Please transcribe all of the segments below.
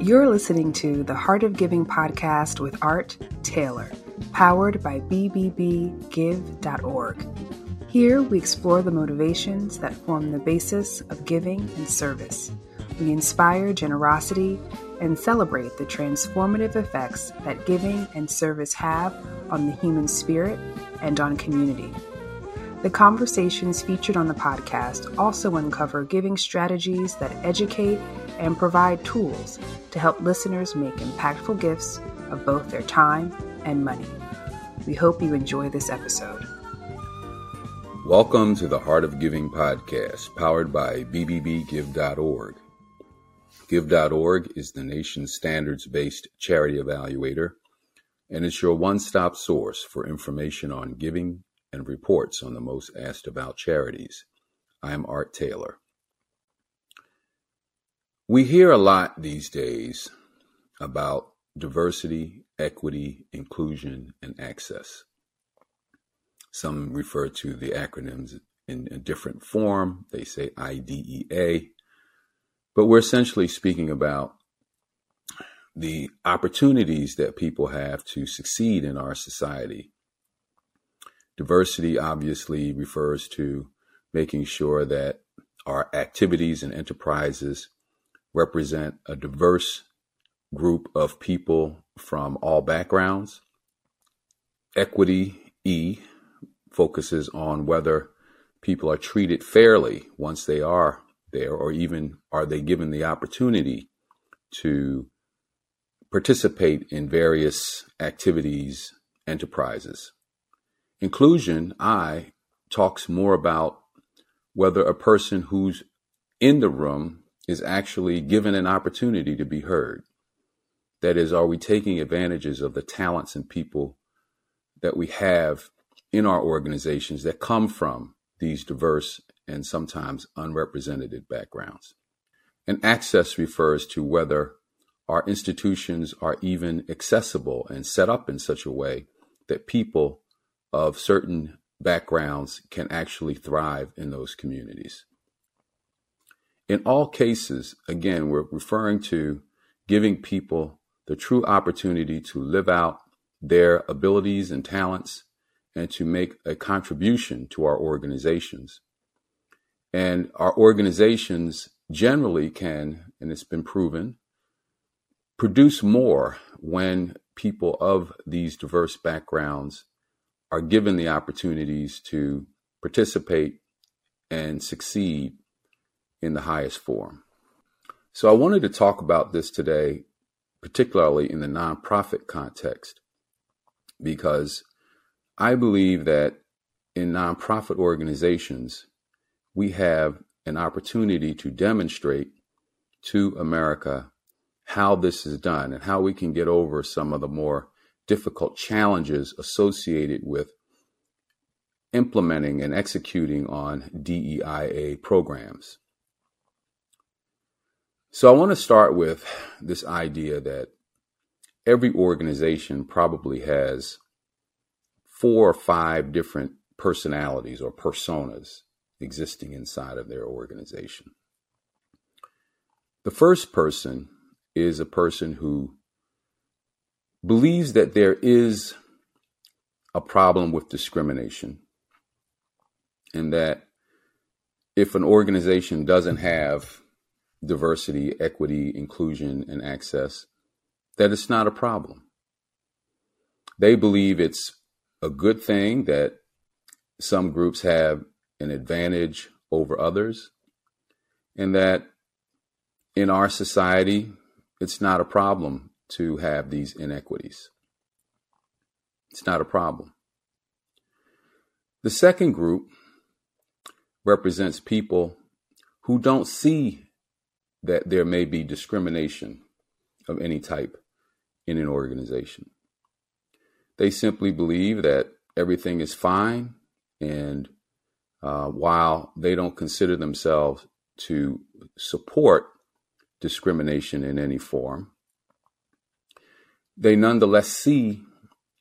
You're listening to the Heart of Giving podcast with Art Taylor, powered by BBBGive.org. Here we explore the motivations that form the basis of giving and service. We inspire generosity and celebrate the transformative effects that giving and service have on the human spirit and on community. The conversations featured on the podcast also uncover giving strategies that educate and provide tools to help listeners make impactful gifts of both their time and money. We hope you enjoy this episode. Welcome to the Heart of Giving podcast, powered by BBBGive.org. Give.org is the nation's standards based charity evaluator and it's your one stop source for information on giving and reports on the most asked about charities. I am Art Taylor. We hear a lot these days about diversity, equity, inclusion, and access. Some refer to the acronyms in a different form. They say IDEA. But we're essentially speaking about the opportunities that people have to succeed in our society. Diversity obviously refers to making sure that our activities and enterprises represent a diverse group of people from all backgrounds. Equity E focuses on whether people are treated fairly once they are there, or even are they given the opportunity to participate in various activities, enterprises. Inclusion, I, talks more about whether a person who's in the room is actually given an opportunity to be heard. That is, are we taking advantages of the talents and people that we have in our organizations that come from these diverse and sometimes unrepresented backgrounds? And access refers to whether our institutions are even accessible and set up in such a way that people of certain backgrounds can actually thrive in those communities. In all cases, again, we're referring to giving people the true opportunity to live out their abilities and talents and to make a contribution to our organizations. And our organizations generally can, and it's been proven, produce more when people of these diverse backgrounds are given the opportunities to participate and succeed in the highest form. So I wanted to talk about this today, particularly in the nonprofit context, because I believe that in nonprofit organizations, we have an opportunity to demonstrate to America how this is done and how we can get over some of the more difficult challenges associated with implementing and executing on DEIA programs. So I want to start with this idea that every organization probably has four or five different personalities or personas existing inside of their organization. The first person is a person who believes that there is a problem with discrimination and that if an organization doesn't have diversity, equity, inclusion, and access, that it's not a problem. They believe it's a good thing that some groups have an advantage over others, and that in our society, it's not a problem to have these inequities. It's not a problem. The second group represents people who don't see that there may be discrimination of any type in an organization. They simply believe that everything is fine, and uh, while they don't consider themselves to support discrimination in any form, they nonetheless see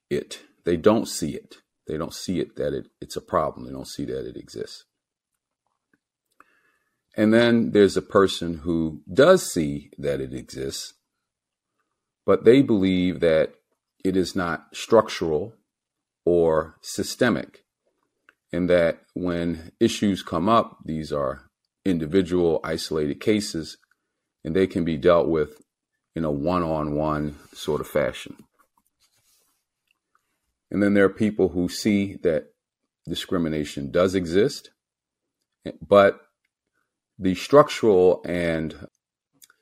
it. They don't see it. They don't see it that it, it's a problem. They don't see that it exists. And then there's a person who does see that it exists, but they believe that it is not structural or systemic, and that when issues come up, these are individual, isolated cases, and they can be dealt with in a one on one sort of fashion. And then there are people who see that discrimination does exist, but the structural and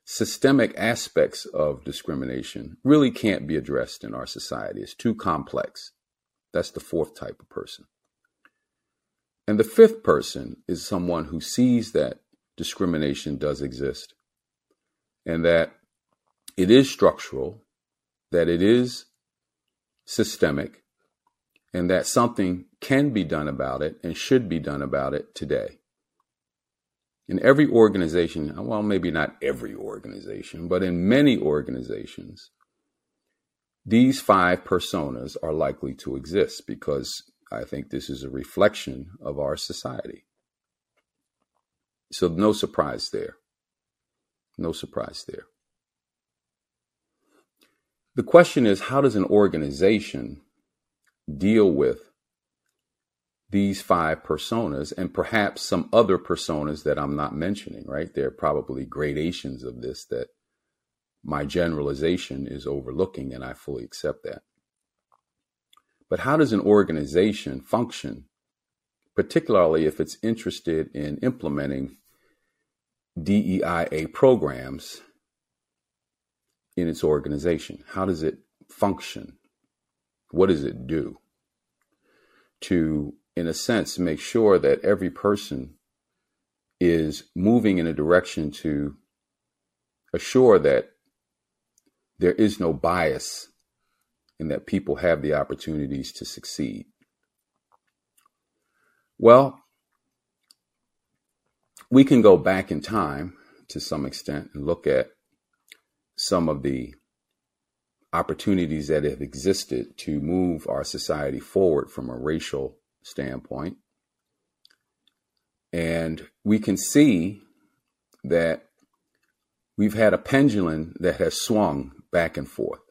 systemic aspects of discrimination really can't be addressed in our society. It's too complex. That's the fourth type of person. And the fifth person is someone who sees that discrimination does exist and that it is structural, that it is systemic, and that something can be done about it and should be done about it today. In every organization, well, maybe not every organization, but in many organizations, these five personas are likely to exist because I think this is a reflection of our society. So, no surprise there. No surprise there. The question is how does an organization deal with these five personas and perhaps some other personas that I'm not mentioning, right? There are probably gradations of this that my generalization is overlooking, and I fully accept that. But how does an organization function, particularly if it's interested in implementing DEIA programs in its organization? How does it function? What does it do to, in a sense, make sure that every person is moving in a direction to assure that there is no bias and that people have the opportunities to succeed? Well, we can go back in time to some extent and look at some of the opportunities that have existed to move our society forward from a racial standpoint. And we can see that we've had a pendulum that has swung back and forth.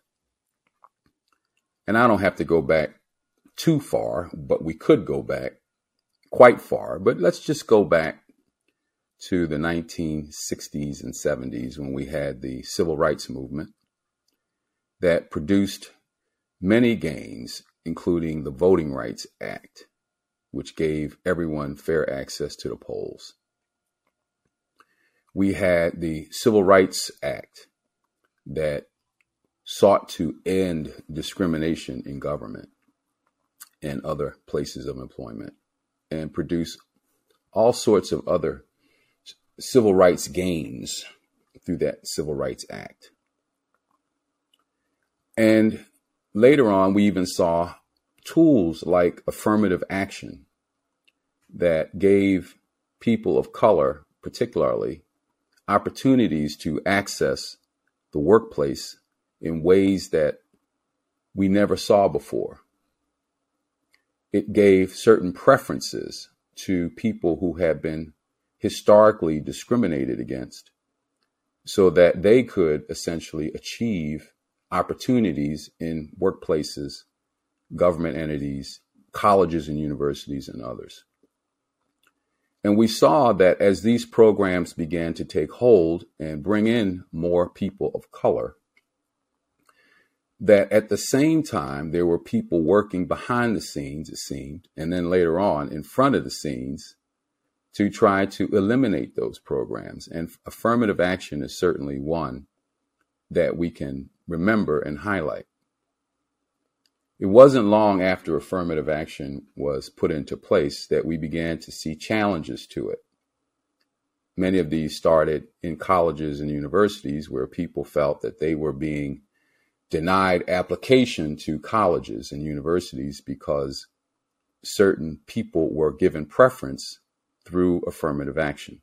And I don't have to go back too far, but we could go back quite far. But let's just go back to the 1960s and 70s when we had the civil rights movement that produced many gains, including the Voting Rights Act, which gave everyone fair access to the polls. We had the Civil Rights Act that sought to end discrimination in government and other places of employment and produce all sorts of other civil rights gains through that Civil Rights Act. And later on, we even saw tools like affirmative action that gave people of color, particularly, opportunities to access the workplace in ways that we never saw before. It gave certain preferences to people who had been historically discriminated against so that they could essentially achieve opportunities in workplaces, government entities, colleges and universities, and others. And we saw that as these programs began to take hold and bring in more people of color, that at the same time, there were people working behind the scenes, it seemed, and then later on in front of the scenes to try to eliminate those programs. And affirmative action is certainly one that we can remember and highlight. It wasn't long after affirmative action was put into place that we began to see challenges to it. Many of these started in colleges and universities where people felt that they were being denied application to colleges and universities because certain people were given preference through affirmative action.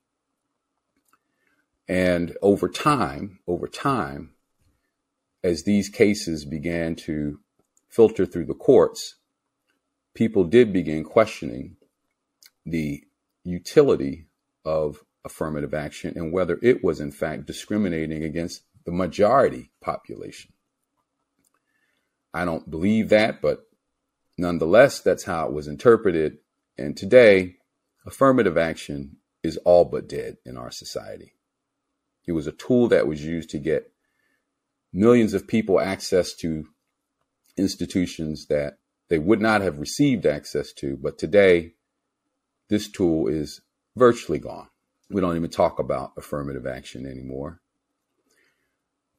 And over time, over time, as these cases began to filter through the courts, people did begin questioning the utility of affirmative action and whether it was in fact discriminating against the majority population. I don't believe that, but nonetheless, that's how it was interpreted. And today, affirmative action is all but dead in our society. It was a tool that was used to get millions of people access to institutions that they would not have received access to. But today, this tool is virtually gone. We don't even talk about affirmative action anymore.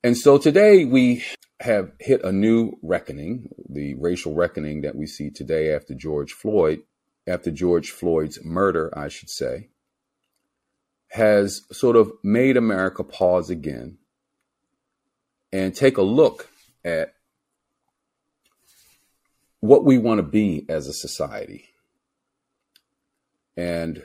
And so today we have hit a new reckoning, the racial reckoning that we see today after George Floyd, after George Floyd's murder, I should say, has sort of made America pause again and take a look at what we want to be as a society. And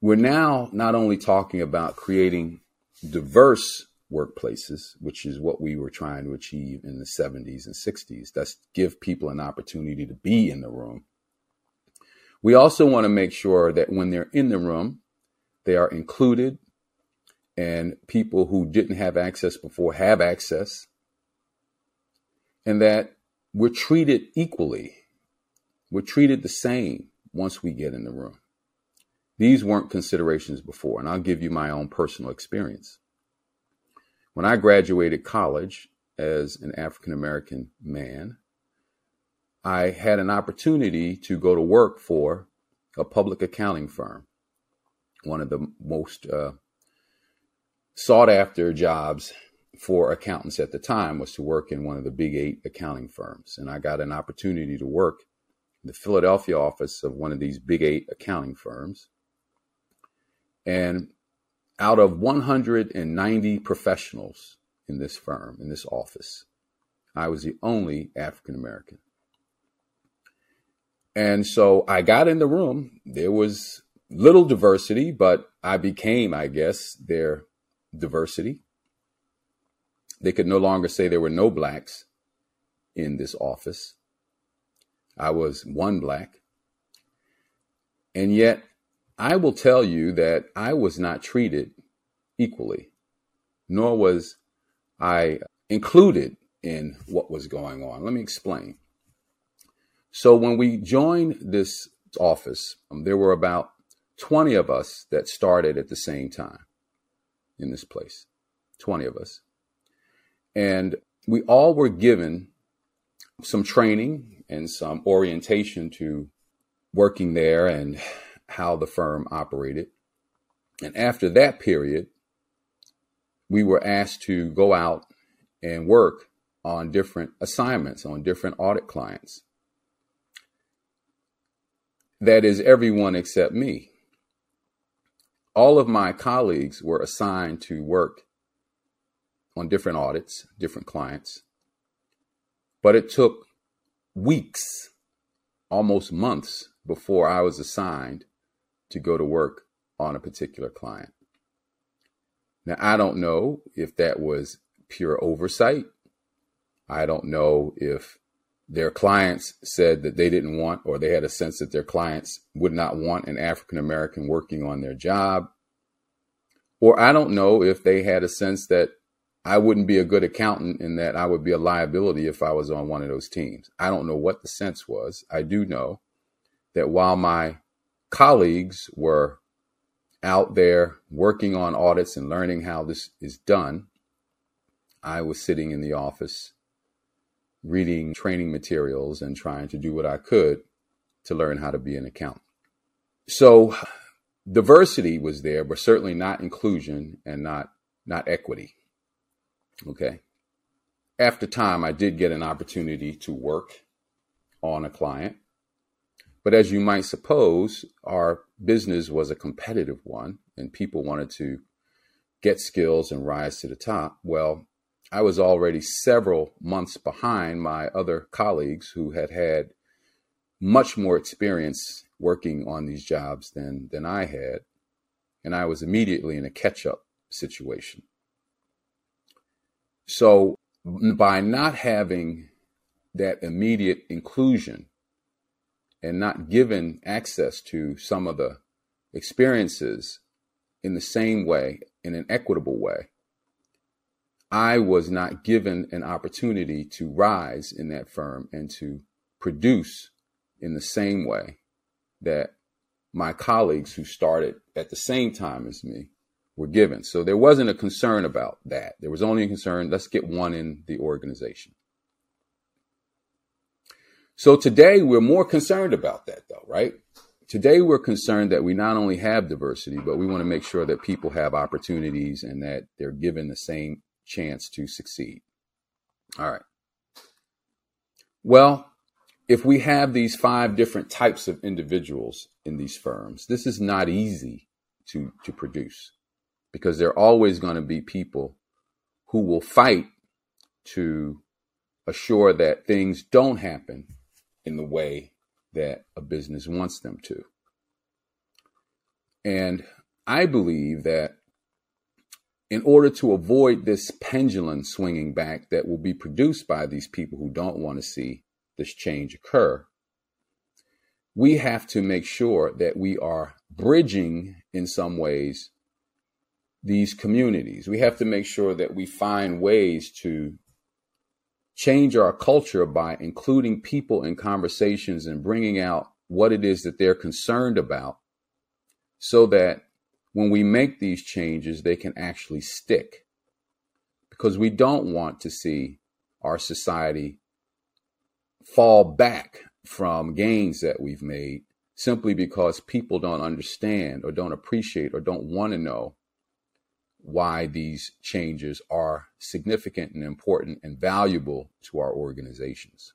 we're now not only talking about creating diverse workplaces, which is what we were trying to achieve in the 70s and 60s. That's give people an opportunity to be in the room. We also want to make sure that when they're in the room, they are included and people who didn't have access before have access, and that we're treated equally. We're treated the same once we get in the room. These weren't considerations before, and I'll give you my own personal experience. When I graduated college as an African American man, I had an opportunity to go to work for a public accounting firm, one of the most uh, sought after jobs for accountants at the time was to work in one of the big eight accounting firms. And I got an opportunity to work the Philadelphia office of one of these big eight accounting firms. And out of 190 professionals in this firm, in this office, I was the only African American. And so I got in the room. There was little diversity, but I became, I guess, their diversity. They could no longer say there were no blacks in this office. I was one black. And yet I will tell you that I was not treated equally, nor was I included in what was going on. Let me explain. So, when we joined this office, um, there were about 20 of us that started at the same time in this place 20 of us. And we all were given some training and some orientation to working there and how the firm operated. And after that period, we were asked to go out and work on different assignments, on different audit clients. That is everyone except me. All of my colleagues were assigned to work on different audits, different clients. But it took weeks, almost months, before I was assigned to go to work on a particular client. Now, I don't know if that was pure oversight. I don't know if their clients said that they didn't want, or they had a sense that their clients would not want an African American working on their job. Or I don't know if they had a sense that I wouldn't be a good accountant and that I would be a liability if I was on one of those teams. I don't know what the sense was. I do know that while my colleagues were out there working on audits and learning how this is done, I was sitting in the office reading training materials and trying to do what I could to learn how to be an accountant. So diversity was there, but certainly not inclusion and not not equity. Okay. After time, I did get an opportunity to work on a client but as you might suppose, our business was a competitive one and people wanted to get skills and rise to the top. Well, I was already several months behind my other colleagues who had had much more experience working on these jobs than, than I had. And I was immediately in a catch up situation. So, by not having that immediate inclusion and not given access to some of the experiences in the same way, in an equitable way, I was not given an opportunity to rise in that firm and to produce in the same way that my colleagues who started at the same time as me were given. So there wasn't a concern about that. There was only a concern, let's get one in the organization. So today we're more concerned about that though, right? Today we're concerned that we not only have diversity, but we want to make sure that people have opportunities and that they're given the same chance to succeed. All right. Well, if we have these five different types of individuals in these firms, this is not easy to, to produce because there are always going to be people who will fight to assure that things don't happen in the way that a business wants them to. And I believe that in order to avoid this pendulum swinging back that will be produced by these people who don't want to see this change occur, we have to make sure that we are bridging in some ways these communities. We have to make sure that we find ways to change our culture by including people in conversations and bringing out what it is that they're concerned about so that when we make these changes, they can actually stick. Because we don't want to see our society fall back from gains that we've made simply because people don't understand or don't appreciate or don't want to know why these changes are significant and important and valuable to our organizations.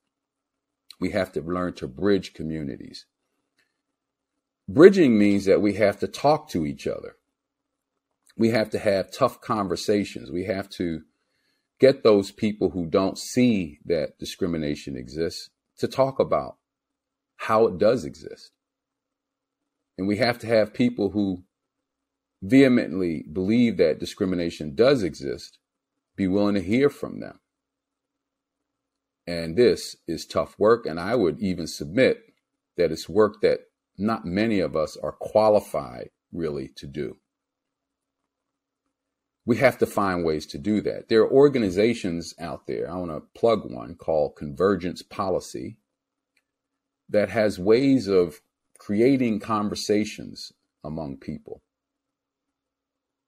We have to learn to bridge communities. Bridging means that we have to talk to each other. We have to have tough conversations. We have to get those people who don't see that discrimination exists to talk about how it does exist. And we have to have people who vehemently believe that discrimination does exist be willing to hear from them. And this is tough work. And I would even submit that it's work that not many of us are qualified really to do. We have to find ways to do that. There are organizations out there, I want to plug one called Convergence Policy, that has ways of creating conversations among people.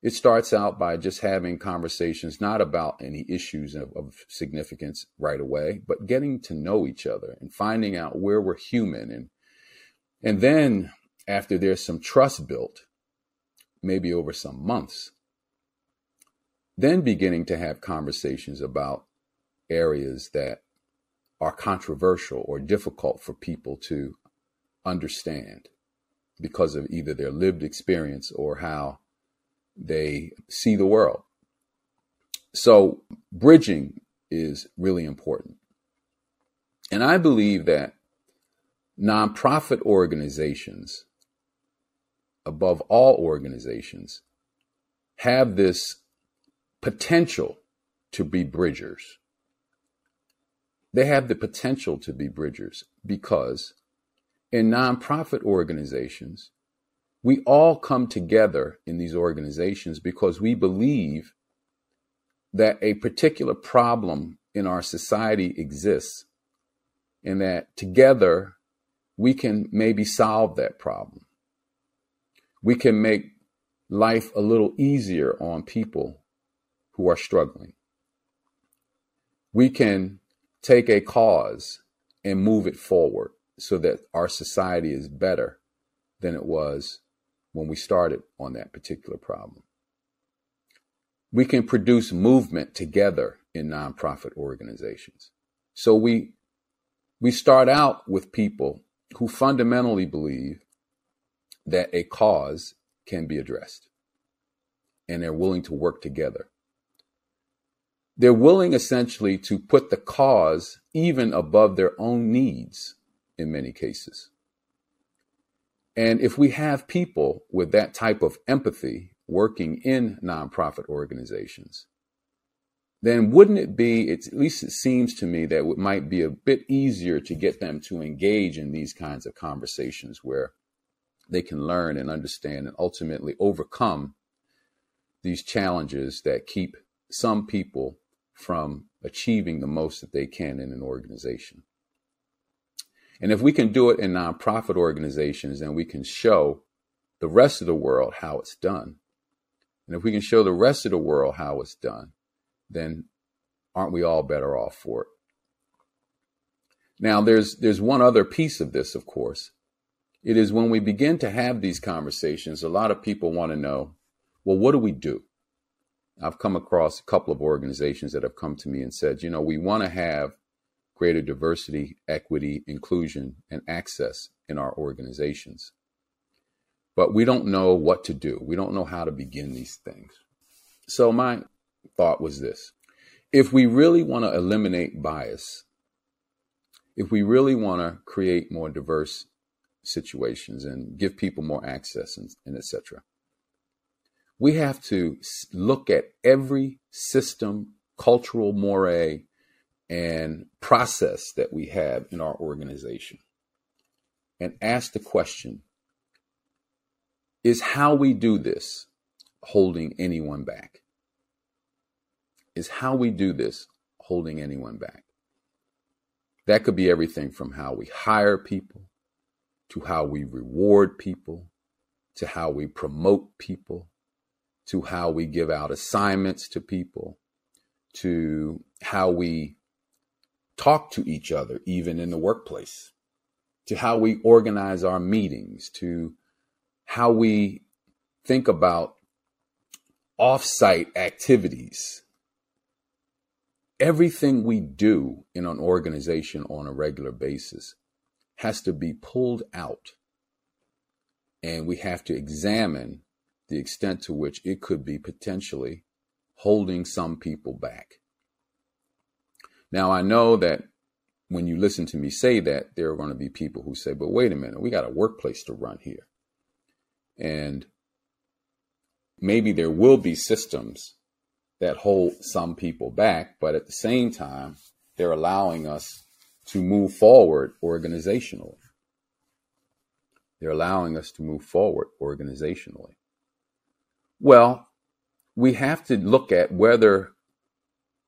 It starts out by just having conversations not about any issues of, of, significance right away, but getting to know each other and finding out where we're human and and then after there's some trust built, maybe over some months, then beginning to have conversations about areas that are controversial or difficult for people to understand because of either their lived experience or how they see the world. So, bridging is really important. And I believe that nonprofit organizations, above all organizations, have this potential to be bridgers. They have the potential to be bridgers because in nonprofit organizations, we all come together in these organizations because we believe that a particular problem in our society exists and that together we can maybe solve that problem. We can make life a little easier on people who are struggling. We can take a cause and move it forward so that our society is better than it was when we started on that particular problem. We can produce movement together in nonprofit organizations. So we we start out with people who fundamentally believe that a cause can be addressed and they're willing to work together. They're willing essentially to put the cause even above their own needs in many cases. And if we have people with that type of empathy working in nonprofit organizations, then wouldn't it be, at least it seems to me that it might be a bit easier to get them to engage in these kinds of conversations where they can learn and understand and ultimately overcome these challenges that keep some people from achieving the most that they can in an organization. And if we can do it in nonprofit organizations, then we can show the rest of the world how it's done. And if we can show the rest of the world how it's done, then aren't we all better off for it? Now, there's there's one other piece of this, of course. It is when we begin to have these conversations, a lot of people want to know, well, what do we do? I've come across a couple of organizations that have come to me and said, you know, we want to have greater diversity, equity, inclusion, and access in our organizations. But we don't know what to do. We don't know how to begin these things. So my thought was this. If we really want to eliminate bias, if we really want to create more diverse situations and give people more access and, and etc., we have to look at every system, cultural moray, and process that we have in our organization and ask the question is how we do this holding anyone back? Is how we do this holding anyone back? That could be everything from how we hire people to how we reward people to how we promote people to how we give out assignments to people, to how we talk to each other, even in the workplace, to how we organize our meetings, to how we think about offsite activities. Everything we do in an organization on a regular basis has to be pulled out and we have to examine the extent to which it could be potentially holding some people back. Now, I know that when you listen to me say that, there are going to be people who say, but wait a minute, we got a workplace to run here. And maybe there will be systems that hold some people back, but at the same time, they're allowing us to move forward organizationally. They're allowing us to move forward organizationally. Well, we have to look at whether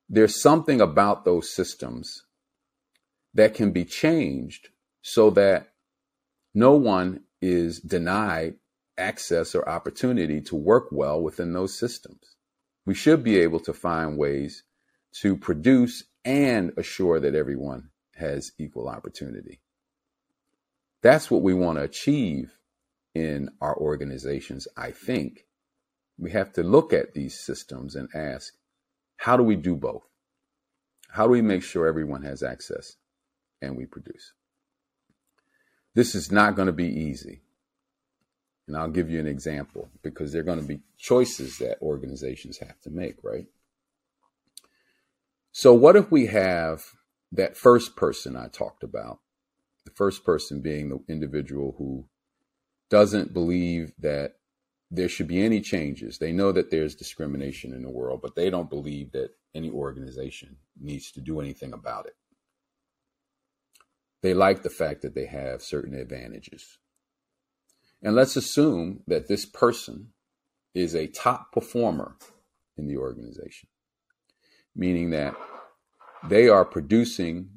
there's something about those systems that can be changed so that no one is denied access or opportunity to work well within those systems. We should be able to find ways to produce and assure that everyone has equal opportunity. That's what we want to achieve in our organizations, I think, we have to look at these systems and ask, how do we do both? How do we make sure everyone has access and we produce? This is not going to be easy. And I'll give you an example because there are going to be choices that organizations have to make, right? So, what if we have that first person I talked about, the first person being the individual who doesn't believe that there should be any changes. They know that there's discrimination in the world, but they don't believe that any organization needs to do anything about it. They like the fact that they have certain advantages. And let's assume that this person is a top performer in the organization, meaning that they are producing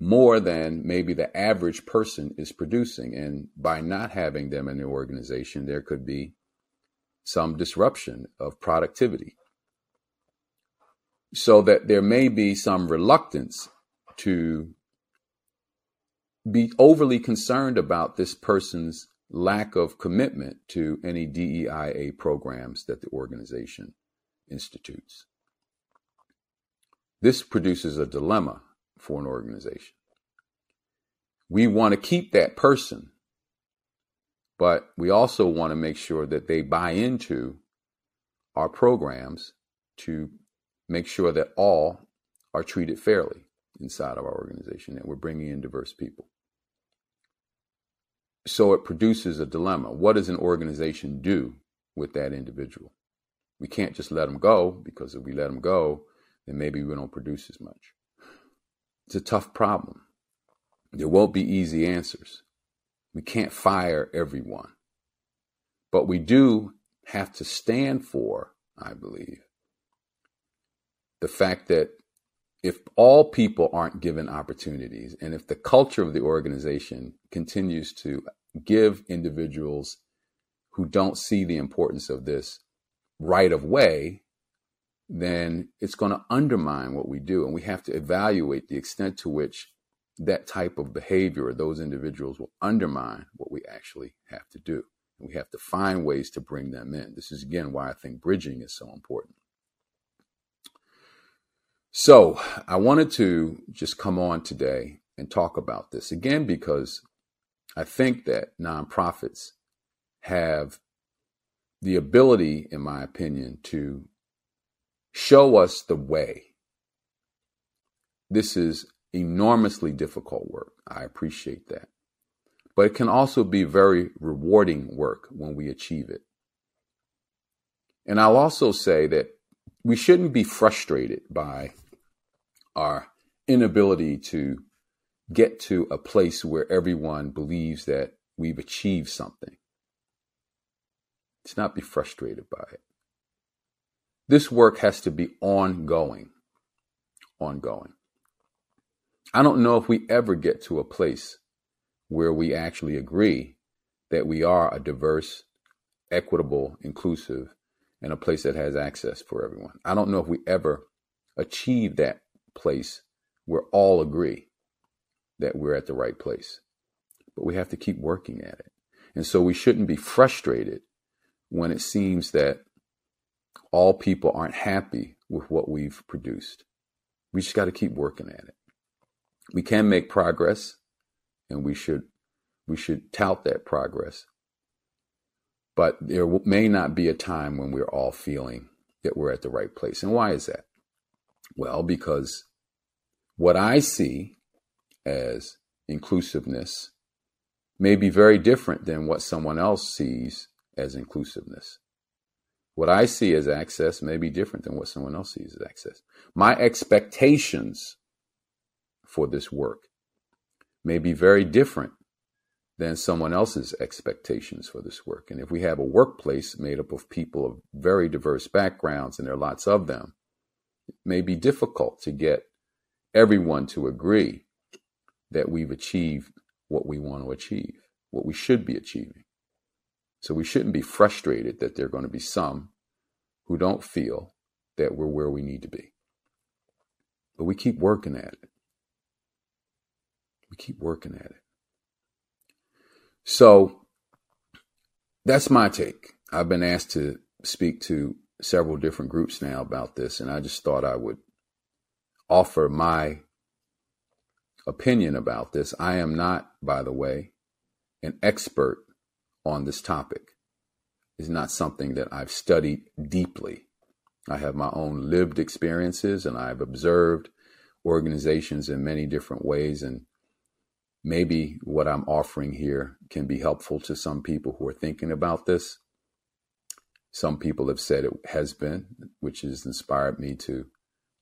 more than maybe the average person is producing. And by not having them in the organization, there could be some disruption of productivity. So that there may be some reluctance to be overly concerned about this person's lack of commitment to any DEIA programs that the organization institutes. This produces a dilemma for an organization. We want to keep that person, but we also want to make sure that they buy into our programs to make sure that all are treated fairly inside of our organization, that we're bringing in diverse people. So it produces a dilemma. What does an organization do with that individual? We can't just let them go because if we let them go, then maybe we don't produce as much. It's a tough problem. There won't be easy answers. We can't fire everyone. But we do have to stand for, I believe, the fact that if all people aren't given opportunities and if the culture of the organization continues to give individuals who don't see the importance of this right of way, then it's going to undermine what we do. And we have to evaluate the extent to which that type of behavior or those individuals will undermine what we actually have to do. And we have to find ways to bring them in. This is again why I think bridging is so important. So I wanted to just come on today and talk about this again because I think that nonprofits have the ability, in my opinion, to show us the way. This is enormously difficult work. I appreciate that. But it can also be very rewarding work when we achieve it. And I'll also say that we shouldn't be frustrated by our inability to get to a place where everyone believes that we've achieved something. To not be frustrated by it. This work has to be ongoing. Ongoing. I don't know if we ever get to a place where we actually agree that we are a diverse, equitable, inclusive, and a place that has access for everyone. I don't know if we ever achieve that place where all agree that we're at the right place. But we have to keep working at it. And so we shouldn't be frustrated when it seems that all people aren't happy with what we've produced. We just got to keep working at it. We can make progress and we should we should tout that progress. But there may not be a time when we're all feeling that we're at the right place. And why is that? Well, because what I see as inclusiveness may be very different than what someone else sees as inclusiveness. What I see as access may be different than what someone else sees as access. My expectations for this work may be very different than someone else's expectations for this work. And if we have a workplace made up of people of very diverse backgrounds, and there are lots of them, it may be difficult to get everyone to agree that we've achieved what we want to achieve, what we should be achieving. So we shouldn't be frustrated that there are going to be some who don't feel that we're where we need to be. But we keep working at it. We keep working at it. So that's my take. I've been asked to speak to several different groups now about this, and I just thought I would offer my opinion about this. I am not, by the way, an expert on this topic. It's not something that I've studied deeply. I have my own lived experiences and I've observed organizations in many different ways. And maybe what I'm offering here can be helpful to some people who are thinking about this. Some people have said it has been, which has inspired me to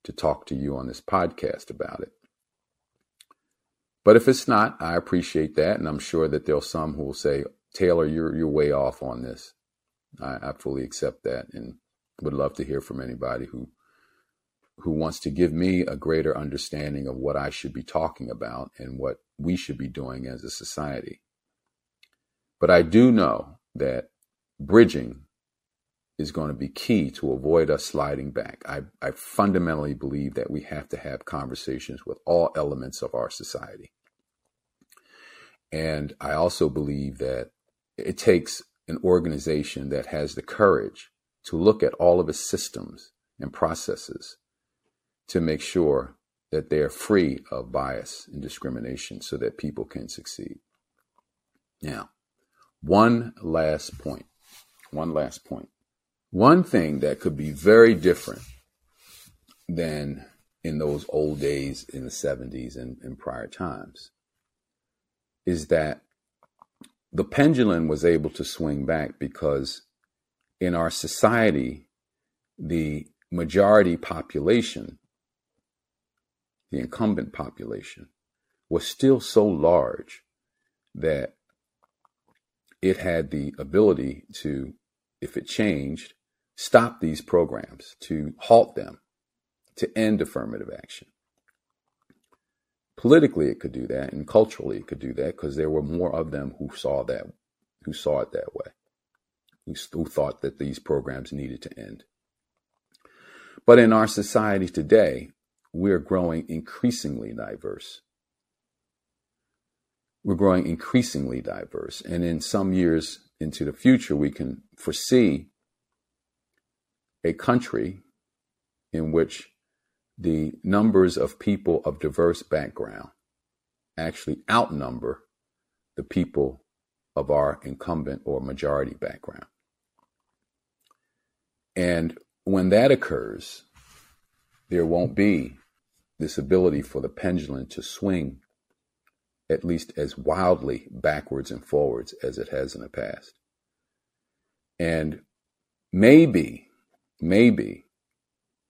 to talk to you on this podcast about it. But if it's not, I appreciate that. And I'm sure that there'll some who will say, Taylor, you're, you're way off on this. I, I fully accept that and would love to hear from anybody who, who wants to give me a greater understanding of what I should be talking about and what we should be doing as a society. But I do know that bridging is going to be key to avoid us sliding back. I, I fundamentally believe that we have to have conversations with all elements of our society. And I also believe that it takes an organization that has the courage to look at all of its systems and processes to make sure that they are free of bias and discrimination so that people can succeed. Now, one last point. One last point. One thing that could be very different than in those old days in the 70s and, and prior times is that the pendulum was able to swing back because in our society, the majority population, the incumbent population, was still so large that it had the ability to if it changed, stop these programs, to halt them, to end affirmative action. Politically, it could do that, and culturally, it could do that because there were more of them who saw that, who saw it that way, who, who thought that these programs needed to end. But in our society today, we're growing increasingly diverse. We're growing increasingly diverse. And in some years into the future, we can foresee a country in which the numbers of people of diverse background actually outnumber the people of our incumbent or majority background. And when that occurs, there won't be this ability for the pendulum to swing at least as wildly backwards and forwards as it has in the past. And maybe, maybe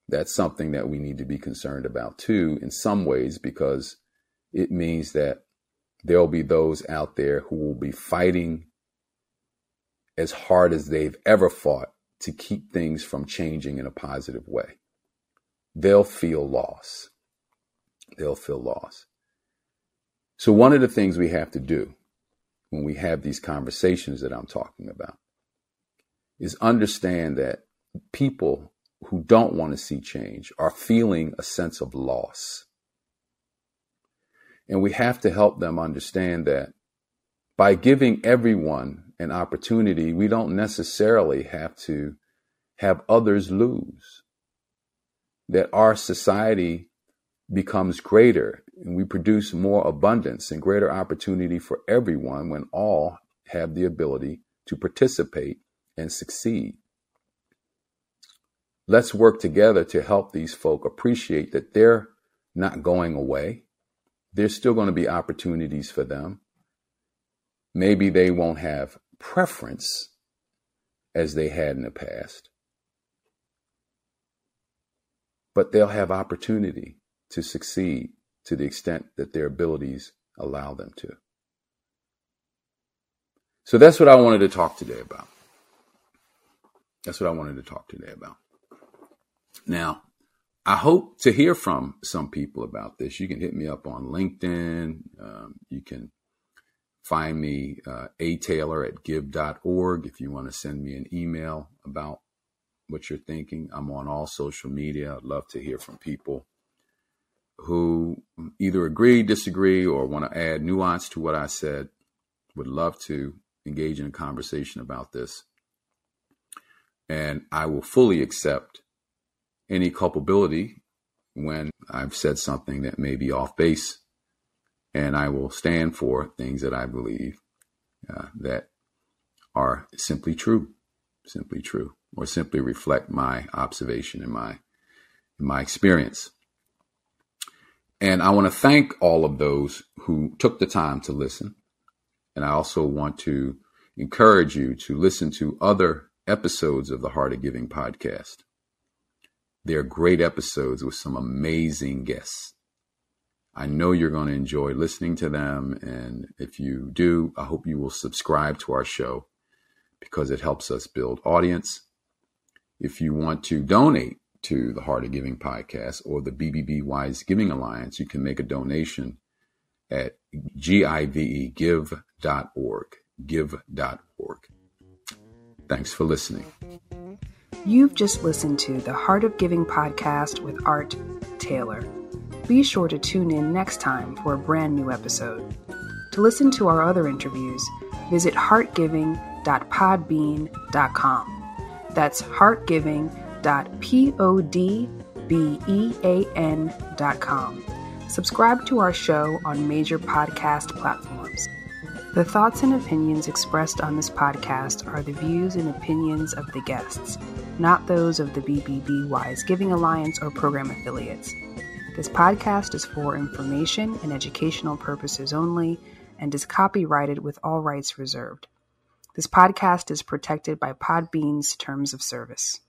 that's something that we need to be concerned about too, in some ways, because it means that there'll be those out there who will be fighting as hard as they've ever fought to keep things from changing in a positive way. They'll feel loss. They'll feel loss. So, one of the things we have to do when we have these conversations that I'm talking about is understand that people who don't want to see change are feeling a sense of loss. And we have to help them understand that by giving everyone an opportunity, we don't necessarily have to have others lose. That our society becomes greater and we produce more abundance and greater opportunity for everyone when all have the ability to participate and succeed. Let's work together to help these folk appreciate that they're not going away. There's still going to be opportunities for them. Maybe they won't have preference as they had in the past, but they'll have opportunity to succeed to the extent that their abilities allow them to. So that's what I wanted to talk today about. That's what I wanted to talk today about. Now, I hope to hear from some people about this. You can hit me up on LinkedIn. Um, you can find me uh, a taylor at give.org if you want to send me an email about what you're thinking. I'm on all social media. I'd love to hear from people who either agree, disagree, or want to add nuance to what I said. Would love to engage in a conversation about this. And I will fully accept any culpability when I've said something that may be off base. And I will stand for things that I believe uh, that are simply true, simply true, or simply reflect my observation and my, my experience. And I want to thank all of those who took the time to listen. And I also want to encourage you to listen to other episodes of the Heart of Giving podcast. They're great episodes with some amazing guests. I know you're going to enjoy listening to them. And if you do, I hope you will subscribe to our show because it helps us build audience. If you want to donate to the Heart of Giving podcast or the BBB Wise Giving Alliance, you can make a donation at givegive.org. Give.org. Thanks for listening. You've just listened to the Heart of Giving podcast with Art Taylor. Be sure to tune in next time for a brand new episode. To listen to our other interviews, visit heartgiving.podbean.com. That's heartgiving.podbean.com. Subscribe to our show on major podcast platforms. The thoughts and opinions expressed on this podcast are the views and opinions of the guests, not those of the BBB Wise Giving Alliance or program affiliates. This podcast is for information and educational purposes only and is copyrighted with all rights reserved. This podcast is protected by Podbean's terms of service.